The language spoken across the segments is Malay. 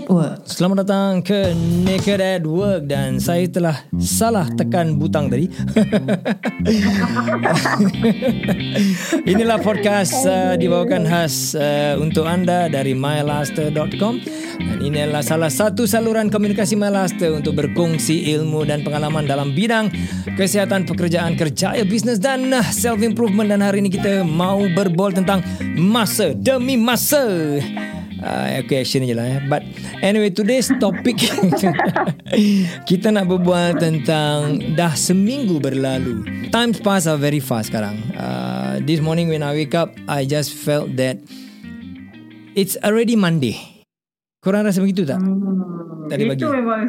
Network. Selamat datang ke Naked at Work dan saya telah salah tekan butang tadi. Inilah podcast uh, dibawakan khas uh, untuk anda dari mylaster.com dan ini adalah salah satu saluran komunikasi mylaster untuk berkongsi ilmu dan pengalaman dalam bidang kesihatan pekerjaan, kerjaya, bisnes dan uh, self improvement dan hari ini kita mau berbol tentang masa demi masa. Uh, okay, action je lah eh. But anyway, today's topic kita nak berbual tentang dah seminggu berlalu. Times pass are very fast sekarang. Uh, this morning when I wake up, I just felt that it's already Monday. Korang rasa begitu tak? Hmm, Tadi itu pagi. memang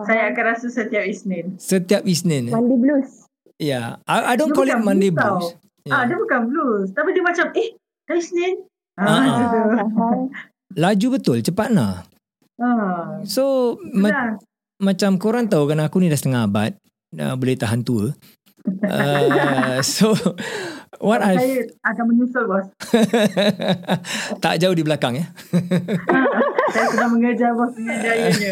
saya akan rasa setiap Isnin. Setiap Isnin. eh? Monday blues. Yeah, I, I don't Dia call it Monday blues blues. Ah, Yeah. dia bukan blues. Tapi dia macam, eh, dah Isnin? Ah, Ah, ah. tu. Laju betul, cepat nah. Ah, So, ma- itulah. macam korang tahu kan aku ni dah setengah abad. Dah boleh tahan tua. Uh, so, what I Saya akan menyusul, bos. tak jauh di belakang ya. saya sedang mengejar bos jayanya.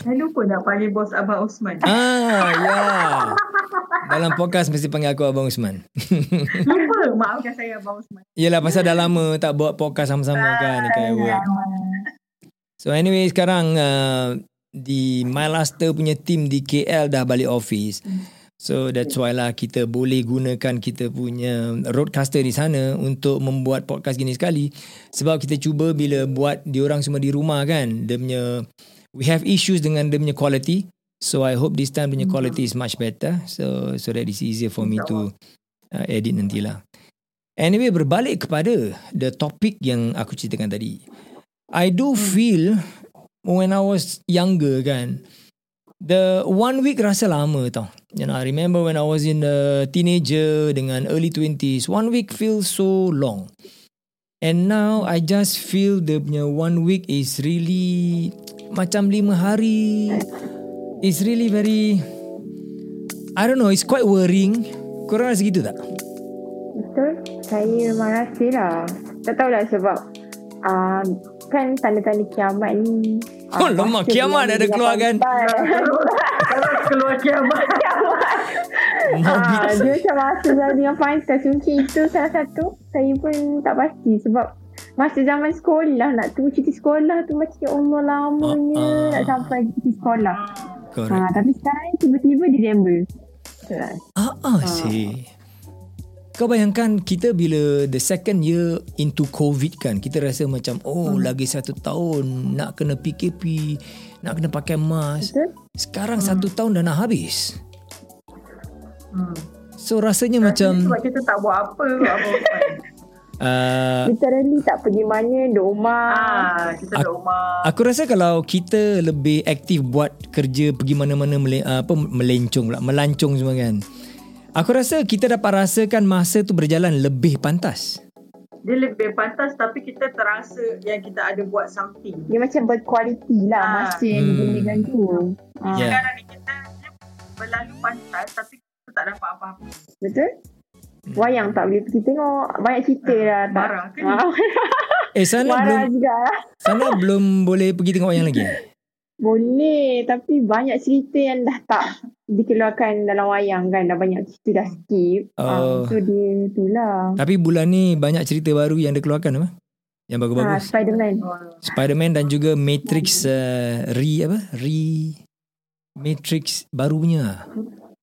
saya lupa nak panggil bos Abang Osman. Ah, ya. Dalam podcast mesti panggil aku Abang Usman. Lupa, maafkan saya Abang Osman. Yelah pasal dah lama tak buat podcast sama-sama kan dekat work. So anyway sekarang uh, di MyLaster punya team di KL dah balik office. So that's why lah kita boleh gunakan kita punya roadcaster di sana untuk membuat podcast gini sekali. Sebab kita cuba bila buat diorang semua di rumah kan. Dia punya, we have issues dengan dia punya quality. So I hope this time punya quality is much better. So so that it's easier for me to uh, edit nantilah. Anyway berbalik kepada the topic yang aku ceritakan tadi. I do feel when I was younger kan, the one week rasa lama tau. You know, I remember when I was in the teenager dengan early 20s, one week feels so long. And now I just feel the punya one week is really macam lima hari. It's really very I don't know, it's quite worrying. Korang rasa gitu tak? Betul. Saya memang rasa lah. Tak tahulah sebab uh, kan tanda-tanda kiamat ni. Oh, lemak. Kiamat dah ada keluar kan? Kalau keluar kiamat. Ah, dia macam masa saya dengan pantas Mungkin itu salah satu Saya pun tak pasti Sebab Masa zaman sekolah Nak tunggu cuti sekolah tu Macam ya Allah lamanya Ah, ah. Nak sampai cuti sekolah Correct. ha, Tapi sekarang tiba-tiba Disember tak? Ah, ah, sih. Kau bayangkan kita bila the second year into COVID kan, kita rasa macam oh hmm. lagi satu tahun nak kena PKP, nak kena pakai mask. Betul? Sekarang hmm. satu tahun dah nak habis. Hmm. So rasanya macam Sebab kita tak buat apa. Abang Osman. Uh, Literally tak pergi mana Duduk rumah Ah, kita duduk rumah. aku rasa kalau kita lebih aktif buat kerja pergi mana-mana mele, uh, apa melencong pula, melancong semua kan. Aku rasa kita dapat rasakan masa tu berjalan lebih pantas. Dia lebih pantas tapi kita terasa yang kita ada buat something. Dia macam berkualiti lah Ah. Masa yang Hmm. digunakan tu ha, Ya. Sekarang ni kita dia berlalu pantas tapi kita tak dapat apa-apa. Betul? Wayang tak boleh pergi tengok Banyak cerita lah tak Marah ke ni? Ah, Eh sana belum Marah juga lah sana belum boleh pergi tengok wayang lagi. Boleh, tapi banyak cerita yang dah tak dikeluarkan dalam wayang kan. Dah banyak cerita dah skip. Oh. Ah, so dia itulah. Tapi bulan ni banyak cerita baru yang dikeluarkan apa? Yang Ha, bagus-bagus. Spiderman. Spider-Man dan juga Matrix uh, re apa? Re Matrix barunya.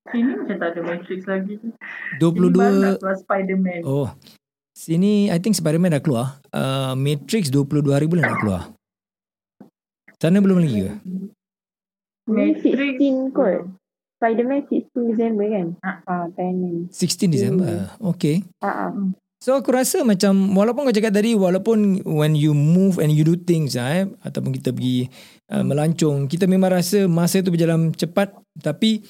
Sini macam tak ada Matrix lagi. Ini baru 22 nak keluar Spider-Man. Oh. Sini I think Spider-Man dah keluar. Uh, Matrix 22 hari bulan dah keluar. Sana belum lagi ke? Matrix. 16 kot. Spiderman 16 Disember kan? Ah. Ah, tayangan. 16 Disember. Okay. Ah, ah. So aku rasa macam walaupun kau cakap tadi walaupun when you move and you do things ah, eh, ataupun kita pergi uh, melancong kita memang rasa masa tu berjalan cepat tapi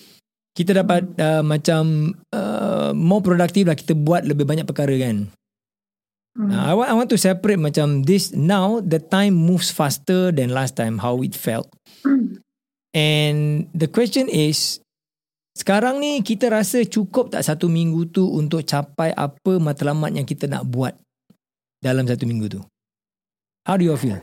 kita dapat uh, macam uh, more produktif lah kita buat lebih banyak perkara kan. Hmm. Uh, I want I want to separate macam this now the time moves faster than last time how it felt. And the question is sekarang ni kita rasa cukup tak satu minggu tu untuk capai apa matlamat yang kita nak buat dalam satu minggu tu? How do you feel?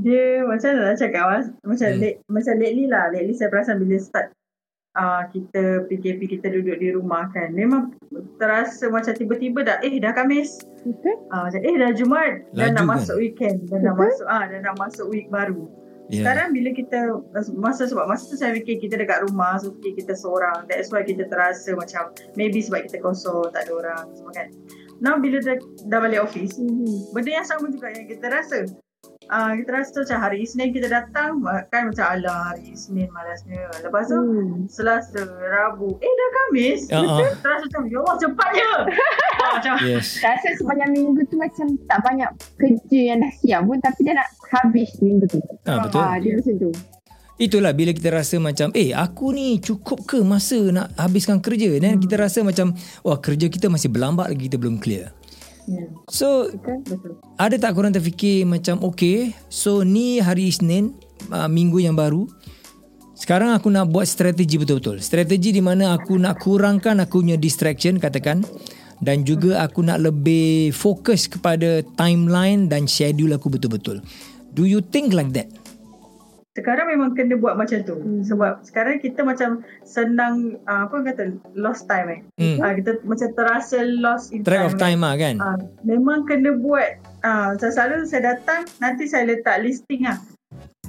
Dia macam mana nak cakap mas? Macam Hmm. hmm. macam lately lah. Lately saya perasan bila start uh, kita PKP kita duduk di rumah kan. Memang terasa macam tiba-tiba dah eh dah Khamis. Betul? Uh, macam eh dah Jumaat. Dah Laju nak kan? masuk weekend. Dah nak Betul. masuk ah dah nak masuk week baru. Yeah. Sekarang bila kita masa sebab masa tu saya fikir kita dekat rumah so fikir kita seorang that's why kita terasa macam maybe sebab kita kosong tak ada orang semua kan now bila dah, dah balik office Mhm. benda yang sama juga yang kita rasa uh, kita rasa macam hari Isnin kita datang kan macam alah hari Isnin malasnya lepas tu Hmm. Selasa, Rabu eh dah Khamis Ya, betul terasa macam ya Allah cepatnya Ah, macam Yes. Rasa sepanjang minggu tu macam tak banyak kerja yang dah siap pun tapi dah nak habis minggu tu. Ah, betul. Ah, dia macam tu. Itulah bila kita rasa macam eh aku ni cukup ke masa nak habiskan kerja dan Hmm. kita rasa macam wah kerja kita masih berlambat lagi kita belum clear. Ya, So Betul? betul ada tak korang terfikir macam okay so ni hari Isnin uh, minggu yang baru sekarang aku nak buat strategi betul-betul. Strategi di mana aku nak kurangkan aku punya distraction katakan dan juga aku nak lebih fokus kepada timeline dan schedule aku betul-betul. Do you think like that? Sekarang memang kena buat macam tu Hmm. sebab sekarang kita macam senang uh, apa orang kata lost time eh Hmm. uh, kita macam terasa lost in Track of time, time lah kan? Uh, memang kena buat uh, macam selalu saya datang nanti saya letak listing lah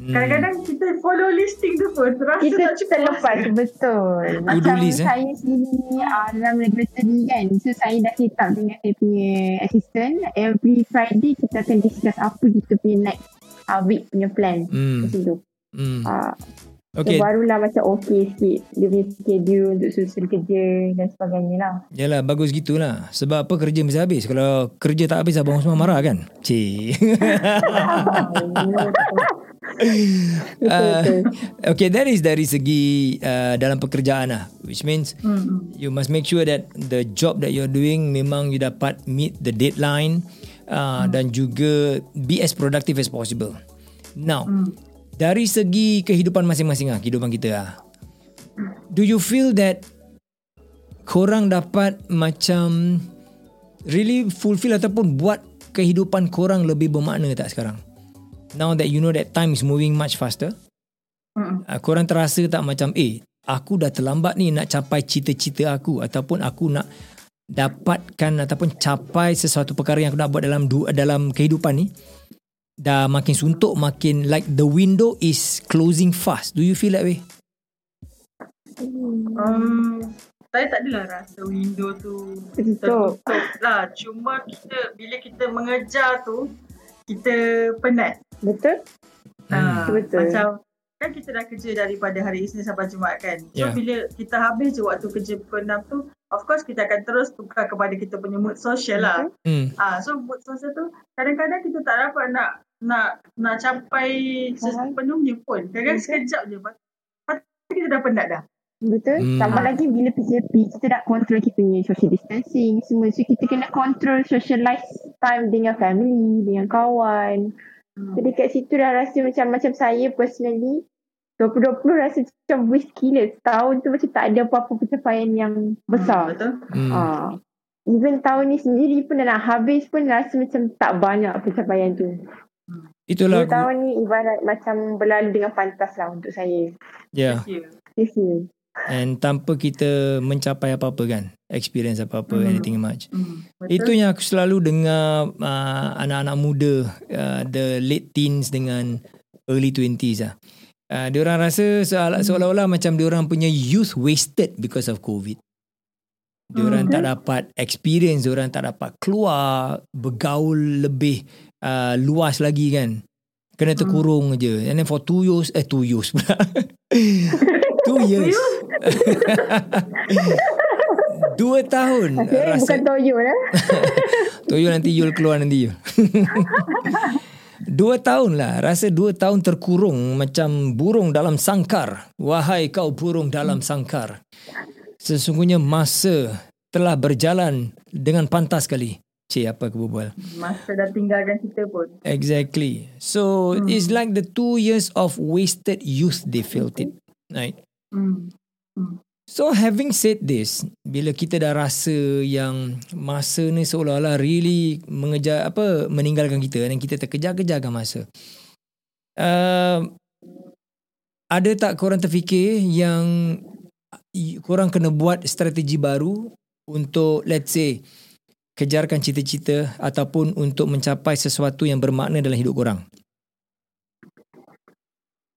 Hmm. kadang-kadang kita follow listing tu pun terasa Kita tak cukup terlepas masa. betul. Macam list, eh? saya sendiri uh, dalam laboratory kan. So saya dah set up dengan saya punya assistant. Every Friday kita akan discuss apa kita punya next uh, week punya plan. Hmm. Macam tu. Hmm. Uh, Okay. So barulah macam okay sikit dia punya schedule untuk susun kerja dan sebagainya lah. Yalah bagus gitulah Sebab apa kerja mesti habis Kalau kerja tak habis Abang semua marah kan Cik uh. Okay that is dari segi uh, Dalam pekerjaan lah Which means Hmm. You must make sure that The job that you're doing Memang you dapat Meet the deadline uh, Dan juga Be as productive as possible Now Hmm. Dari segi kehidupan masing-masing lah Kehidupan kita lah. Do you feel that Korang dapat macam Really fulfill ataupun buat Kehidupan korang lebih bermakna tak sekarang? Now that you know that time is moving much faster Hmm. uh, Korang terasa tak macam Eh aku dah terlambat ni nak capai cita-cita aku Ataupun aku nak dapatkan ataupun capai sesuatu perkara yang aku nak buat dalam dalam kehidupan ni dah makin suntuk makin like the window is closing fast do you feel that way Um, saya tak adalah rasa window tu Tertutup. lah. Cuma kita bila kita mengejar tu kita penat. Betul? Ah, Betul. Macam kan kita dah kerja daripada hari Isnin sampai Jumaat kan. So Ya. bila kita habis je waktu kerja pukul 6 tu, of course kita akan terus tukar kepada kita punya mood social lah. hmm. Ah, so mood social tu kadang-kadang kita tak dapat nak nak nak capai sepenuhnya pun. Kadang-kadang Betul. sekejap je. Lepas kita dah penat dah. Betul. Hmm. Tambah lagi bila PKP kita nak control kita punya social distancing semua. So kita kena control socialize time dengan family, dengan kawan. Hmm. Jadi kat situ dah rasa macam macam saya personally 2020 rasa macam waste gila. Tahun tu macam tak ada apa-apa pencapaian yang besar. Betul? Hmm. Ah. Even tahun ni sendiri pun dah nak habis pun rasa macam tak banyak pencapaian tu. Itulah Dua aku, tahun ni ibarat macam berlalu dengan pantas lah untuk saya. yeah Ya. Seriously. and tanpa kita mencapai apa-apa kan experience apa-apa Hmm. anything much Hmm. Itu yang aku selalu dengar uh, anak-anak muda, uh, the late teens dengan early 20s lah. Uh, diorang rasa seolah- seolah-olah macam diorang punya youth wasted because of COVID. Diorang Hmm. tak dapat experience, diorang tak dapat keluar, bergaul lebih uh, luas lagi kan. Kena terkurung je. And then for two years, eh two years pula. two years. Dua tahun. Okay, bukan toyo lah. Toyo nanti Yul keluar nanti Yul. dua tahun lah. Rasa dua tahun terkurung macam burung dalam sangkar. Wahai kau burung dalam sangkar. Sesungguhnya masa telah berjalan dengan pantas sekali. Cik, apa aku berbual? Masa dah tinggalkan kita pun. Exactly. So, Hmm. it's like the two years of wasted youth they felt it. Right? Hmm. So having said this, bila kita dah rasa yang masa ni seolah-olah really mengejar apa meninggalkan kita dan kita terkejar-kejarkan masa. Uh, ada tak korang terfikir yang korang kena buat strategi baru untuk let's say kejarkan cita-cita ataupun untuk mencapai sesuatu yang bermakna dalam hidup korang?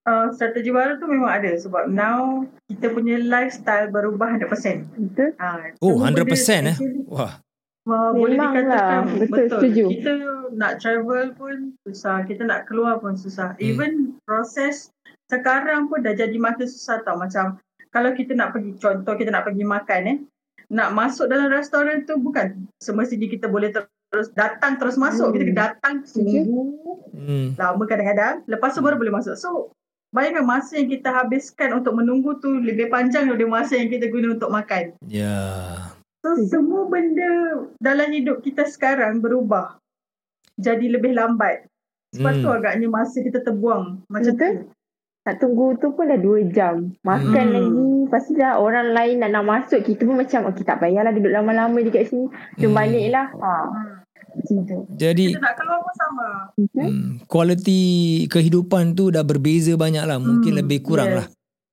Uh, strategi baru tu memang ada sebab now kita punya lifestyle berubah 100%. Betul. Uh, oh, 100% eh? Wah. Uh, boleh dikatakan lah. betul, betul. Setuju. Kita nak travel pun susah, kita nak keluar pun susah. Hmm. Even proses sekarang pun dah jadi makin susah tau macam kalau kita nak pergi contoh kita nak pergi makan eh nak masuk dalam restoran tu bukan semestinya kita boleh terus datang terus masuk hmm. kita datang tunggu hmm. lama kadang-kadang lepas tu baru boleh masuk so Bayangkan masa yang kita habiskan untuk menunggu tu lebih panjang daripada masa yang kita guna untuk makan. Ya. Yeah. So semua benda dalam hidup kita sekarang berubah. Jadi lebih lambat. Sebab hmm. tu agaknya masa kita terbuang macam Betul? tu. Nak tunggu tu pun dah 2 jam. Makan hmm. lagi. Dah orang lain nak, nak masuk. Kita pun macam, okay tak payahlah duduk lama-lama dekat sini. Jom hmm. balik lah. Ha. Jadi kita nak keluar pun sama. Hmm, kualiti kehidupan tu dah berbeza banyak lah. Mungkin hmm, lebih kurang yes. lah.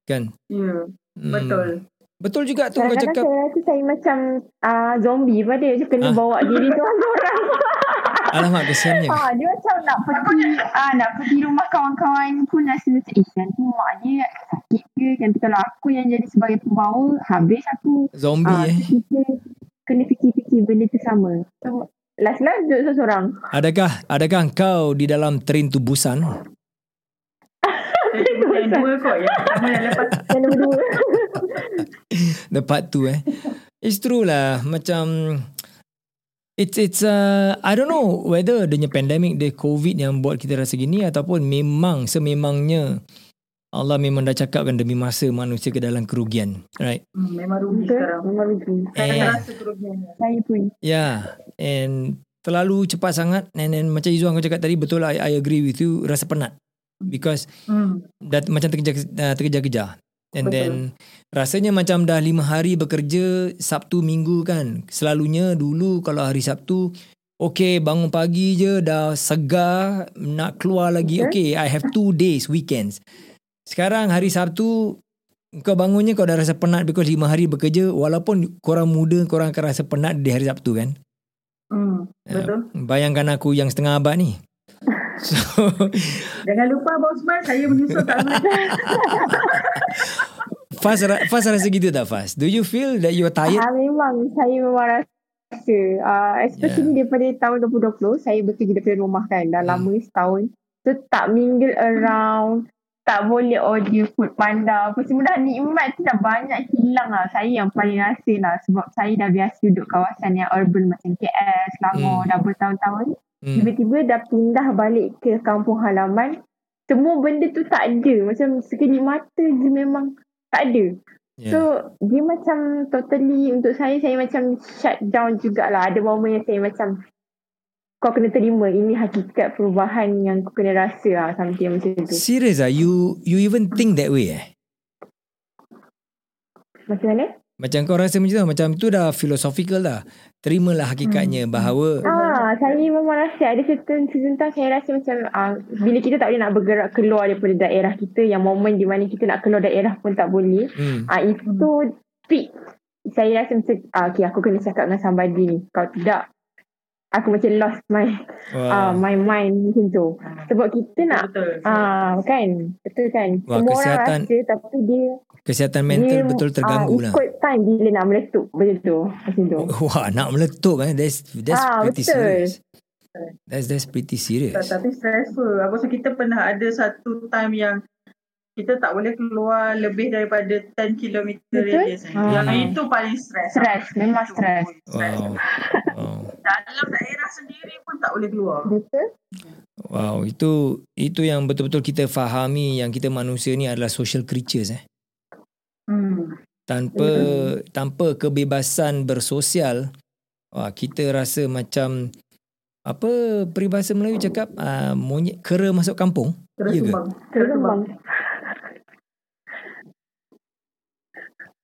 Kan? Ya. Yeah, hmm. Betul. Betul juga tu kau cakap. Saya rasa saya macam uh, zombie pada. Kena ha? bawa diri tu orang. Alamak kesiannya. Ha, dia macam nak pergi ah nak pergi rumah kawan-kawan pun rasa macam eh nanti mak dia sakit ke kan kalau aku yang jadi sebagai pembawa habis aku zombie uh, eh. Kita kena fikir-fikir benda tu sama. So, Last last duduk seorang. Adakah adakah kau di dalam train tu Busan? Yang dua kot ya. Yang lepas. Yang nombor dua. Dapat tu eh. It's true lah. Macam It's it's uh, I don't know whether the pandemic the COVID yang buat kita rasa gini ataupun memang sememangnya Allah memang dah cakapkan demi masa manusia ke dalam kerugian. Right? Hmm, memang rugi sekarang. Memang rugi. Saya rasa kerugian. Saya pun. Yeah. And terlalu cepat sangat. And then macam Izuan kau cakap tadi, betul lah I, I agree with you. Rasa penat. Because hmm. dah, macam terkejar-kejar. And betul. then rasanya macam dah lima hari bekerja Sabtu minggu kan. Selalunya dulu kalau hari Sabtu Okay bangun pagi je dah segar nak keluar lagi. Okay, okay I have two days weekends. Sekarang hari Sabtu kau bangunnya kau dah rasa penat because lima hari bekerja walaupun korang muda korang akan rasa penat di hari Sabtu kan. Hmm, betul. Uh, bayangkan aku yang setengah abad ni. So, Jangan lupa Bosman saya menyusul tak Fas, Fas rasa gitu tak Fas? Do you feel that you are tired? Uh, memang saya memang rasa uh, especially yeah. daripada tahun 2020 saya bekerja daripada rumah kan dah hmm. lama setahun so tak mingle around tak boleh order food panda apa semua dah nikmat tu dah banyak hilang lah saya yang paling rasa lah sebab saya dah biasa duduk kawasan yang urban macam KL, Selangor hmm. dah bertahun-tahun hmm. tiba-tiba dah pindah balik ke kampung halaman semua benda tu tak ada macam sekejap mata je memang tak ada yeah. so dia macam totally untuk saya saya macam shut down jugalah ada momen yang saya macam kau kena terima ini hakikat perubahan yang kau kena rasa lah something macam tu. Serius ah, you you even think that way eh? Macam mana? Macam kau rasa macam tu, macam tu dah philosophical dah. Terimalah hakikatnya hmm. bahawa Ah, saya memang rasa ada certain season saya rasa macam ah, bila kita tak boleh nak bergerak keluar daripada daerah kita yang momen di mana kita nak keluar daerah pun tak boleh. Hmm. Ah, itu peak saya rasa macam ah, okay, aku kena cakap dengan somebody ni. Kalau tidak aku macam lost my wow. uh, my mind macam tu. Sebab kita nak ah uh, kan betul kan. Wah, Semua kesihatan, orang rasa tapi dia kesihatan mental dia, betul terganggu uh, lah. Ikut time bila nak meletup macam tu. Macam tu. Wah, nak meletup eh. That's that's uh, pretty betul. serious. That's that's pretty serious. Tapi stressful. Aku rasa kita pernah ada satu time yang kita tak boleh keluar lebih daripada 10 km radius. Hmm. Yang itu paling stres. Stres, memang stres. Wow. wow. Dalam daerah sendiri pun tak boleh keluar. Betul. Wow, itu itu yang betul-betul kita fahami yang kita manusia ni adalah social creatures eh. Hmm. Tanpa hmm. tanpa kebebasan bersosial, wah kita rasa macam apa peribahasa Melayu cakap uh, monyet kera masuk kampung. Kera ya ke? Kera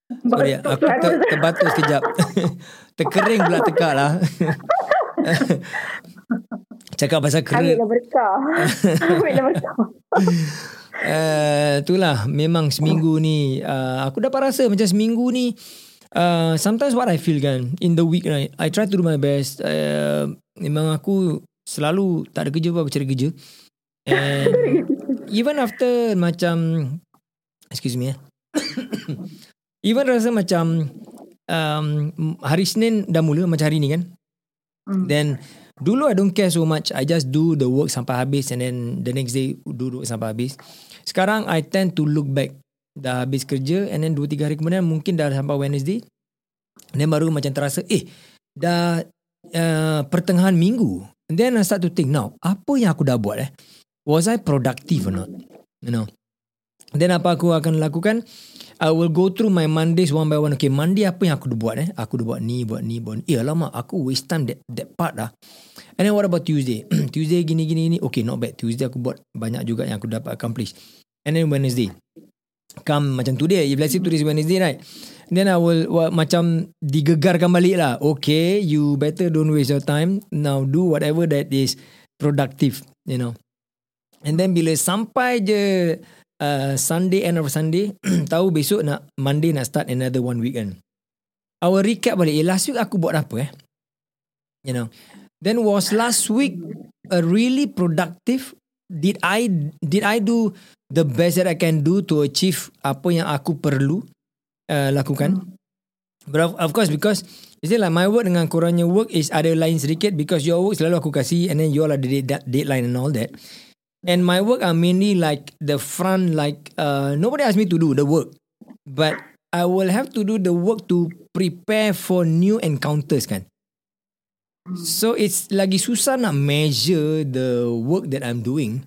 Sorry, aku ter, terbatuk sekejap. Terkering pula tekak lah. Cakap pasal kering. Ambil berkah. Ambil berkah. Uh, itulah. Memang seminggu ni uh, aku dapat rasa macam seminggu ni uh, sometimes what I feel kan in the week right I try to do my best. Uh, memang aku selalu tak ada kerja apa aku cari kerja. And even after macam excuse me eh. Even rasa macam um, hari Senin dah mula macam hari ni kan. Hmm. then dulu I don't care so much. I just do the work sampai habis and then the next day duduk sampai habis sekarang I tend to look back dah habis kerja and then 2-3 hari kemudian mungkin dah sampai Wednesday then baru macam terasa eh dah uh, pertengahan minggu and then I start to think now apa yang aku dah buat eh was I productive or not you know then apa aku akan lakukan I will go through my Mondays one by one. Okay, Monday apa yang aku dah buat eh? Aku dah buat ni, buat ni, buat ni. Eh, alamak, aku waste time that, that part lah. And then what about Tuesday? Tuesday gini, gini, ni. Okay, not bad. Tuesday aku buat banyak juga yang aku dapat accomplish. And then Wednesday. Come macam today. If let's say today is Wednesday, right? Then I will well, macam digegarkan balik lah. Okay, you better don't waste your time. Now do whatever that is productive, you know. And then bila sampai je uh, Sunday end of Sunday tahu besok nak Monday nak start another one week kan I will recap balik eh, last week aku buat apa eh you know then was last week a really productive did I did I do the best that I can do to achieve apa yang aku perlu uh, lakukan but of, of course because Is it like my work dengan korangnya work is ada lain sedikit because your work selalu aku kasih and then you all ada dead- deadline and all that. And my work are mainly like the front, like uh, nobody asked me to do the work, but I will have to do the work to prepare for new encounters kan. So it's lagi susah nak measure the work that I'm doing.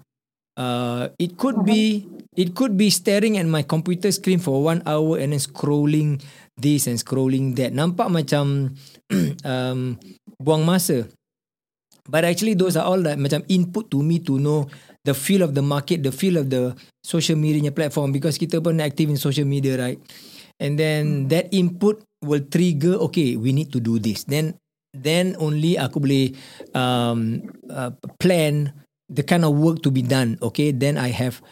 Uh, it could be it could be staring at my computer screen for one hour and then scrolling this and scrolling that. Nampak macam um, buang masa. But actually those are all like macam input to me to know the feel of the market, the feel of the social media platform because kita pun active in social media, right? And then that input will trigger, okay, we need to do this. Then then only aku boleh um, uh, plan the kind of work to be done. Okay, then I have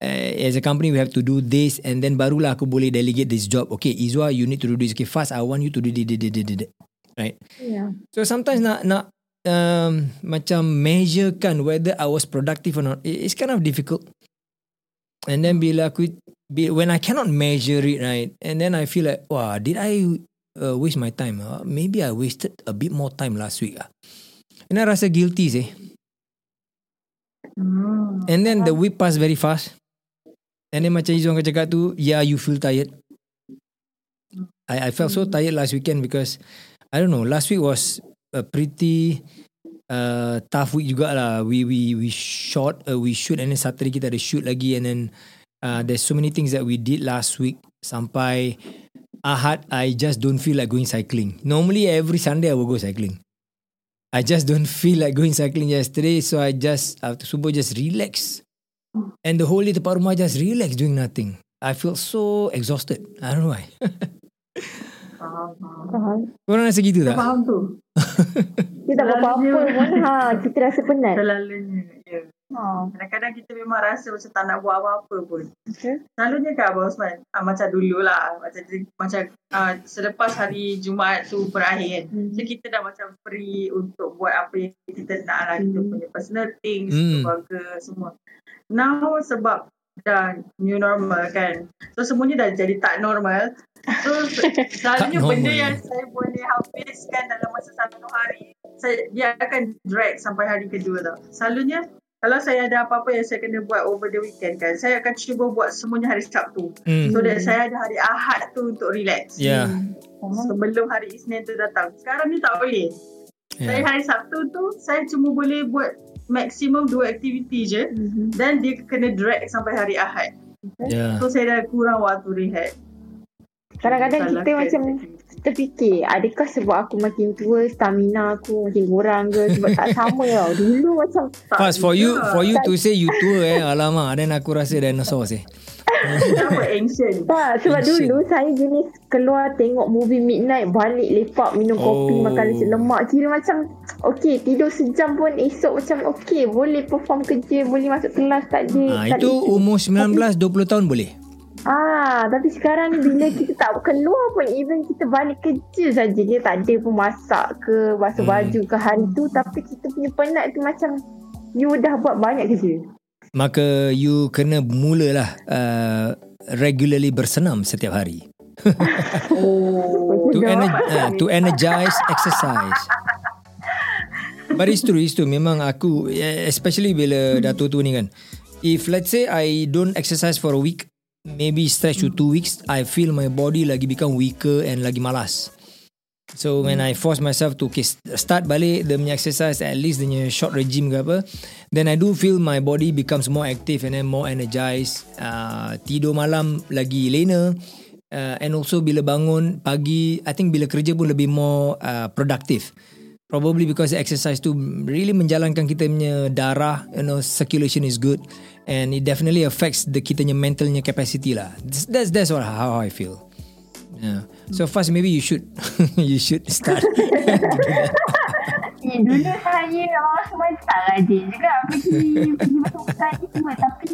uh, as a company we have to do this and then barulah aku boleh delegate this job. Okay, Izwa, you need to do this. Okay, fast. I want you to do this, this, this, this, this. right? Yeah. So sometimes nak nak um, macam measurekan whether I was productive or not. it- It's kind of difficult. And then bila aku when I cannot measure it right, and then I feel like, wow, did I uh, waste my time? Uh, maybe I wasted a bit more time last week. Ah, and I rasa guilty sih. Hmm. And then the week pass very fast. And then macam Izzuan kau cakap tu, yeah, you feel tired. I I felt so tired last weekend because I don't know. Last week was a pretty uh, tough week juga lah. We we we shot, uh, we shoot, and then Saturday kita ada shoot lagi, and then uh, there's so many things that we did last week. Sampai Ahad, I just don't feel like going cycling. Normally every Sunday I will go cycling. I just don't feel like going cycling yesterday, so I just after subuh just relax, and the whole day tempat rumah just relax doing nothing. I feel so exhausted. I don't know why. Faham. Korang rasa gitu tak? Faham tu. Kita tak buat apa-apa pun. Ha, kita rasa penat. Selalunya. Ha. Kadang-kadang kita memang rasa macam tak nak buat apa-apa pun. Okay. Selalunya kan Abang Osman, ah, macam dululah. Macam, macam ah, selepas hari Jumaat tu berakhir kan. Hmm. So kita dah macam free untuk buat apa yang kita nak lah. Kita Hmm. punya personal things, Hmm. keluarga semua. Now sebab dah new normal kan. So semuanya dah jadi tak normal. So se- selalunya Tak benda normal. yang saya boleh habiskan dalam masa satu hari, saya, dia akan drag sampai hari kedua tau. Selalunya kalau saya ada apa-apa yang saya kena buat over the weekend kan, saya akan cuba buat semuanya hari Sabtu. Hmm. So that saya ada hari Ahad tu untuk relax. Yeah. Faham. Sebelum hari Isnin tu datang. Sekarang ni tak boleh. Saya Yeah. hari Sabtu tu saya cuma boleh buat maksimum dua aktiviti je Mhm. dan dia kena drag sampai hari Ahad. Yeah. So saya dah kurang waktu rehat. Kadang-kadang kita Salahkan macam aktiviti. Terfikir adakah sebab aku makin tua stamina aku makin kurang ke sebab tak sama tau dulu macam Tak Fast for you for you to say you tua eh alamak then aku rasa dinosaur sih. Apa ancient? Tak, sebab Ancient. dulu saya jenis keluar tengok movie midnight, balik lepak, minum kopi, Oh. makan nasi lemak. Kira macam, okay, tidur sejam pun esok macam okay, boleh perform kerja, boleh masuk kelas, tak ada. Ah, tak itu ada- umur 19 20 tahun boleh. Ah, tapi sekarang ni bila kita tak keluar pun even kita balik kerja saja dia tak ada pun masak ke basuh Hmm. baju ke hari tu tapi kita punya penat tu macam you dah buat banyak kerja. Maka you kena mulalah uh, regularly bersenam setiap hari. Oh, to, ener- uh, to energize exercise. But it's true, it's true. Memang aku, eh, especially bila dah tua-tua ni kan. If let's say I don't exercise for a week, maybe stretch to two weeks, I feel my body lagi become weaker and lagi malas. So when I force myself to okay, start balik the punya exercise at least the punya short regime ke apa, then I do feel my body becomes more active and then more energized. Uh, tidur malam lagi lena uh, and also bila bangun pagi, I think bila kerja pun lebih more uh, productive. Probably because exercise tu really menjalankan kita punya darah, you know, circulation is good and it definitely affects the kita punya mentalnya capacity lah. That's that's, what, how I feel. Yeah. So first maybe you should you should start. Eh, dulu saya orang semua tak rajin juga pergi pergi semua tapi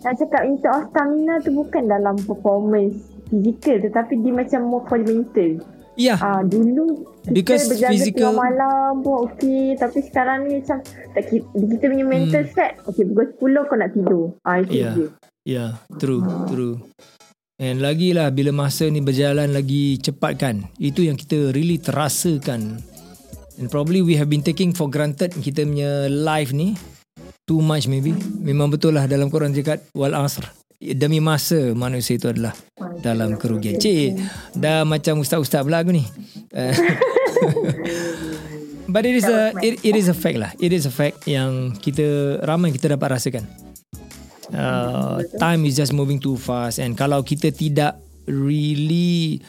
nak cakap of stamina tu bukan dalam performance fizikal tetapi dia macam more for mental. Yeah. Ah dulu kita Because berjaga physical- tengah malam pun okey tapi sekarang ni macam tak kita, kita punya mental Hmm. set okey pukul 10 kau nak tidur. Ah itu Yeah. je. Yeah, true, true. And lagi lah bila masa ni berjalan lagi cepat kan. Itu yang kita really terasakan. And probably we have been taking for granted kita punya life ni too much maybe. Memang betul lah dalam Quran cakap wal asr. Demi masa manusia itu adalah dalam kerugian. Cik, dah macam ustaz-ustaz aku ni. Eh, But it is a it, it is a fact lah. It is a fact yang kita ramai kita dapat rasakan. Uh, time is just moving too fast and kalau kita tidak really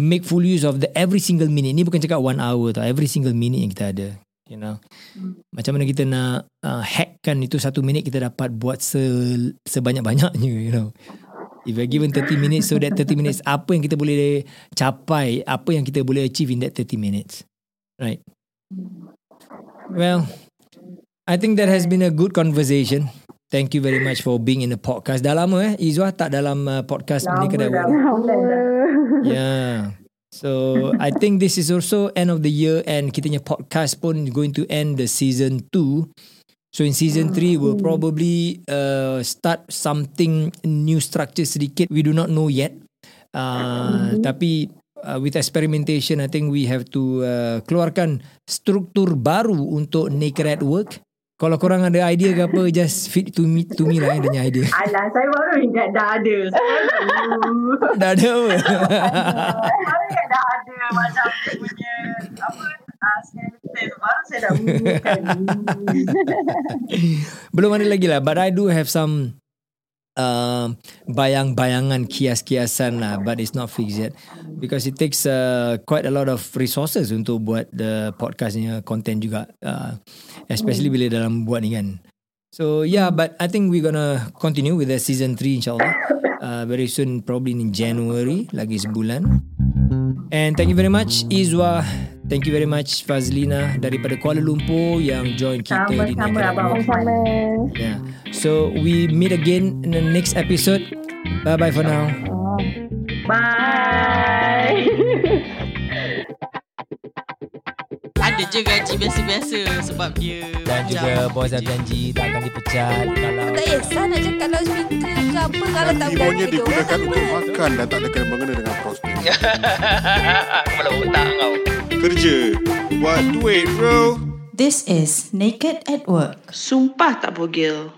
make full use of the every single minute ni bukan cakap one hour tau every single minute yang kita ada you know macam mana kita nak uh, hackkan itu satu minit kita dapat buat se, sebanyak-banyaknya you know if you're given 30 minutes so that 30 minutes apa yang kita boleh capai apa yang kita boleh achieve in that 30 minutes right well I think that has been a good conversation Thank you very much for being in the podcast. Dah lama eh Izwah tak dalam uh, podcast Lama ni kedai. Lama. Yeah. So I think this is also end of the year and kita punya podcast pun going to end the season 2. So in season 3 we'll probably uh, start something new structure sedikit. We do not know yet. Uh, Tapi uh, with experimentation I think we have to uh, keluarkan struktur baru untuk Naked at Work. Kalau korang ada idea ke apa just feed to me to me lah dia punya idea. Alah, saya baru ingat dah ada. Saya. Dah ada apa? Baru ingat dah ada macam punya apa tu. Baru saya dah menggunakan. Belum ada lagi lah But I do have some uh, Bayang-bayangan Kias-kiasan lah But it's not fixed yet. Because it takes uh, Quite a lot of resources Untuk buat The podcastnya Content juga uh, Especially bila dalam Buat ni kan. So yeah But I think we're gonna Continue with the season 3 InsyaAllah. Uh, Very soon Probably in January Lagi sebulan. And thank you very much Izwa Thank you very much Fazlina Daripada Kuala Lumpur Yang join kita di Sama-sama, Naked Abang. Sama-sama. Yeah. So we meet again in the next episode. Bye bye for now. Bye. Ada je gaji biasa-biasa sebab dia Dan macam juga bos dah janji tak akan dipecat kalau Tak kisah nak cakap kalau speaker ke apa Kalau tak berani digunakan untuk makan dan tak ada kena mengena dengan prospek. Kepala otak kau Kerja. Buat duit bro. This is Naked at Work. Sumpah tak bogel.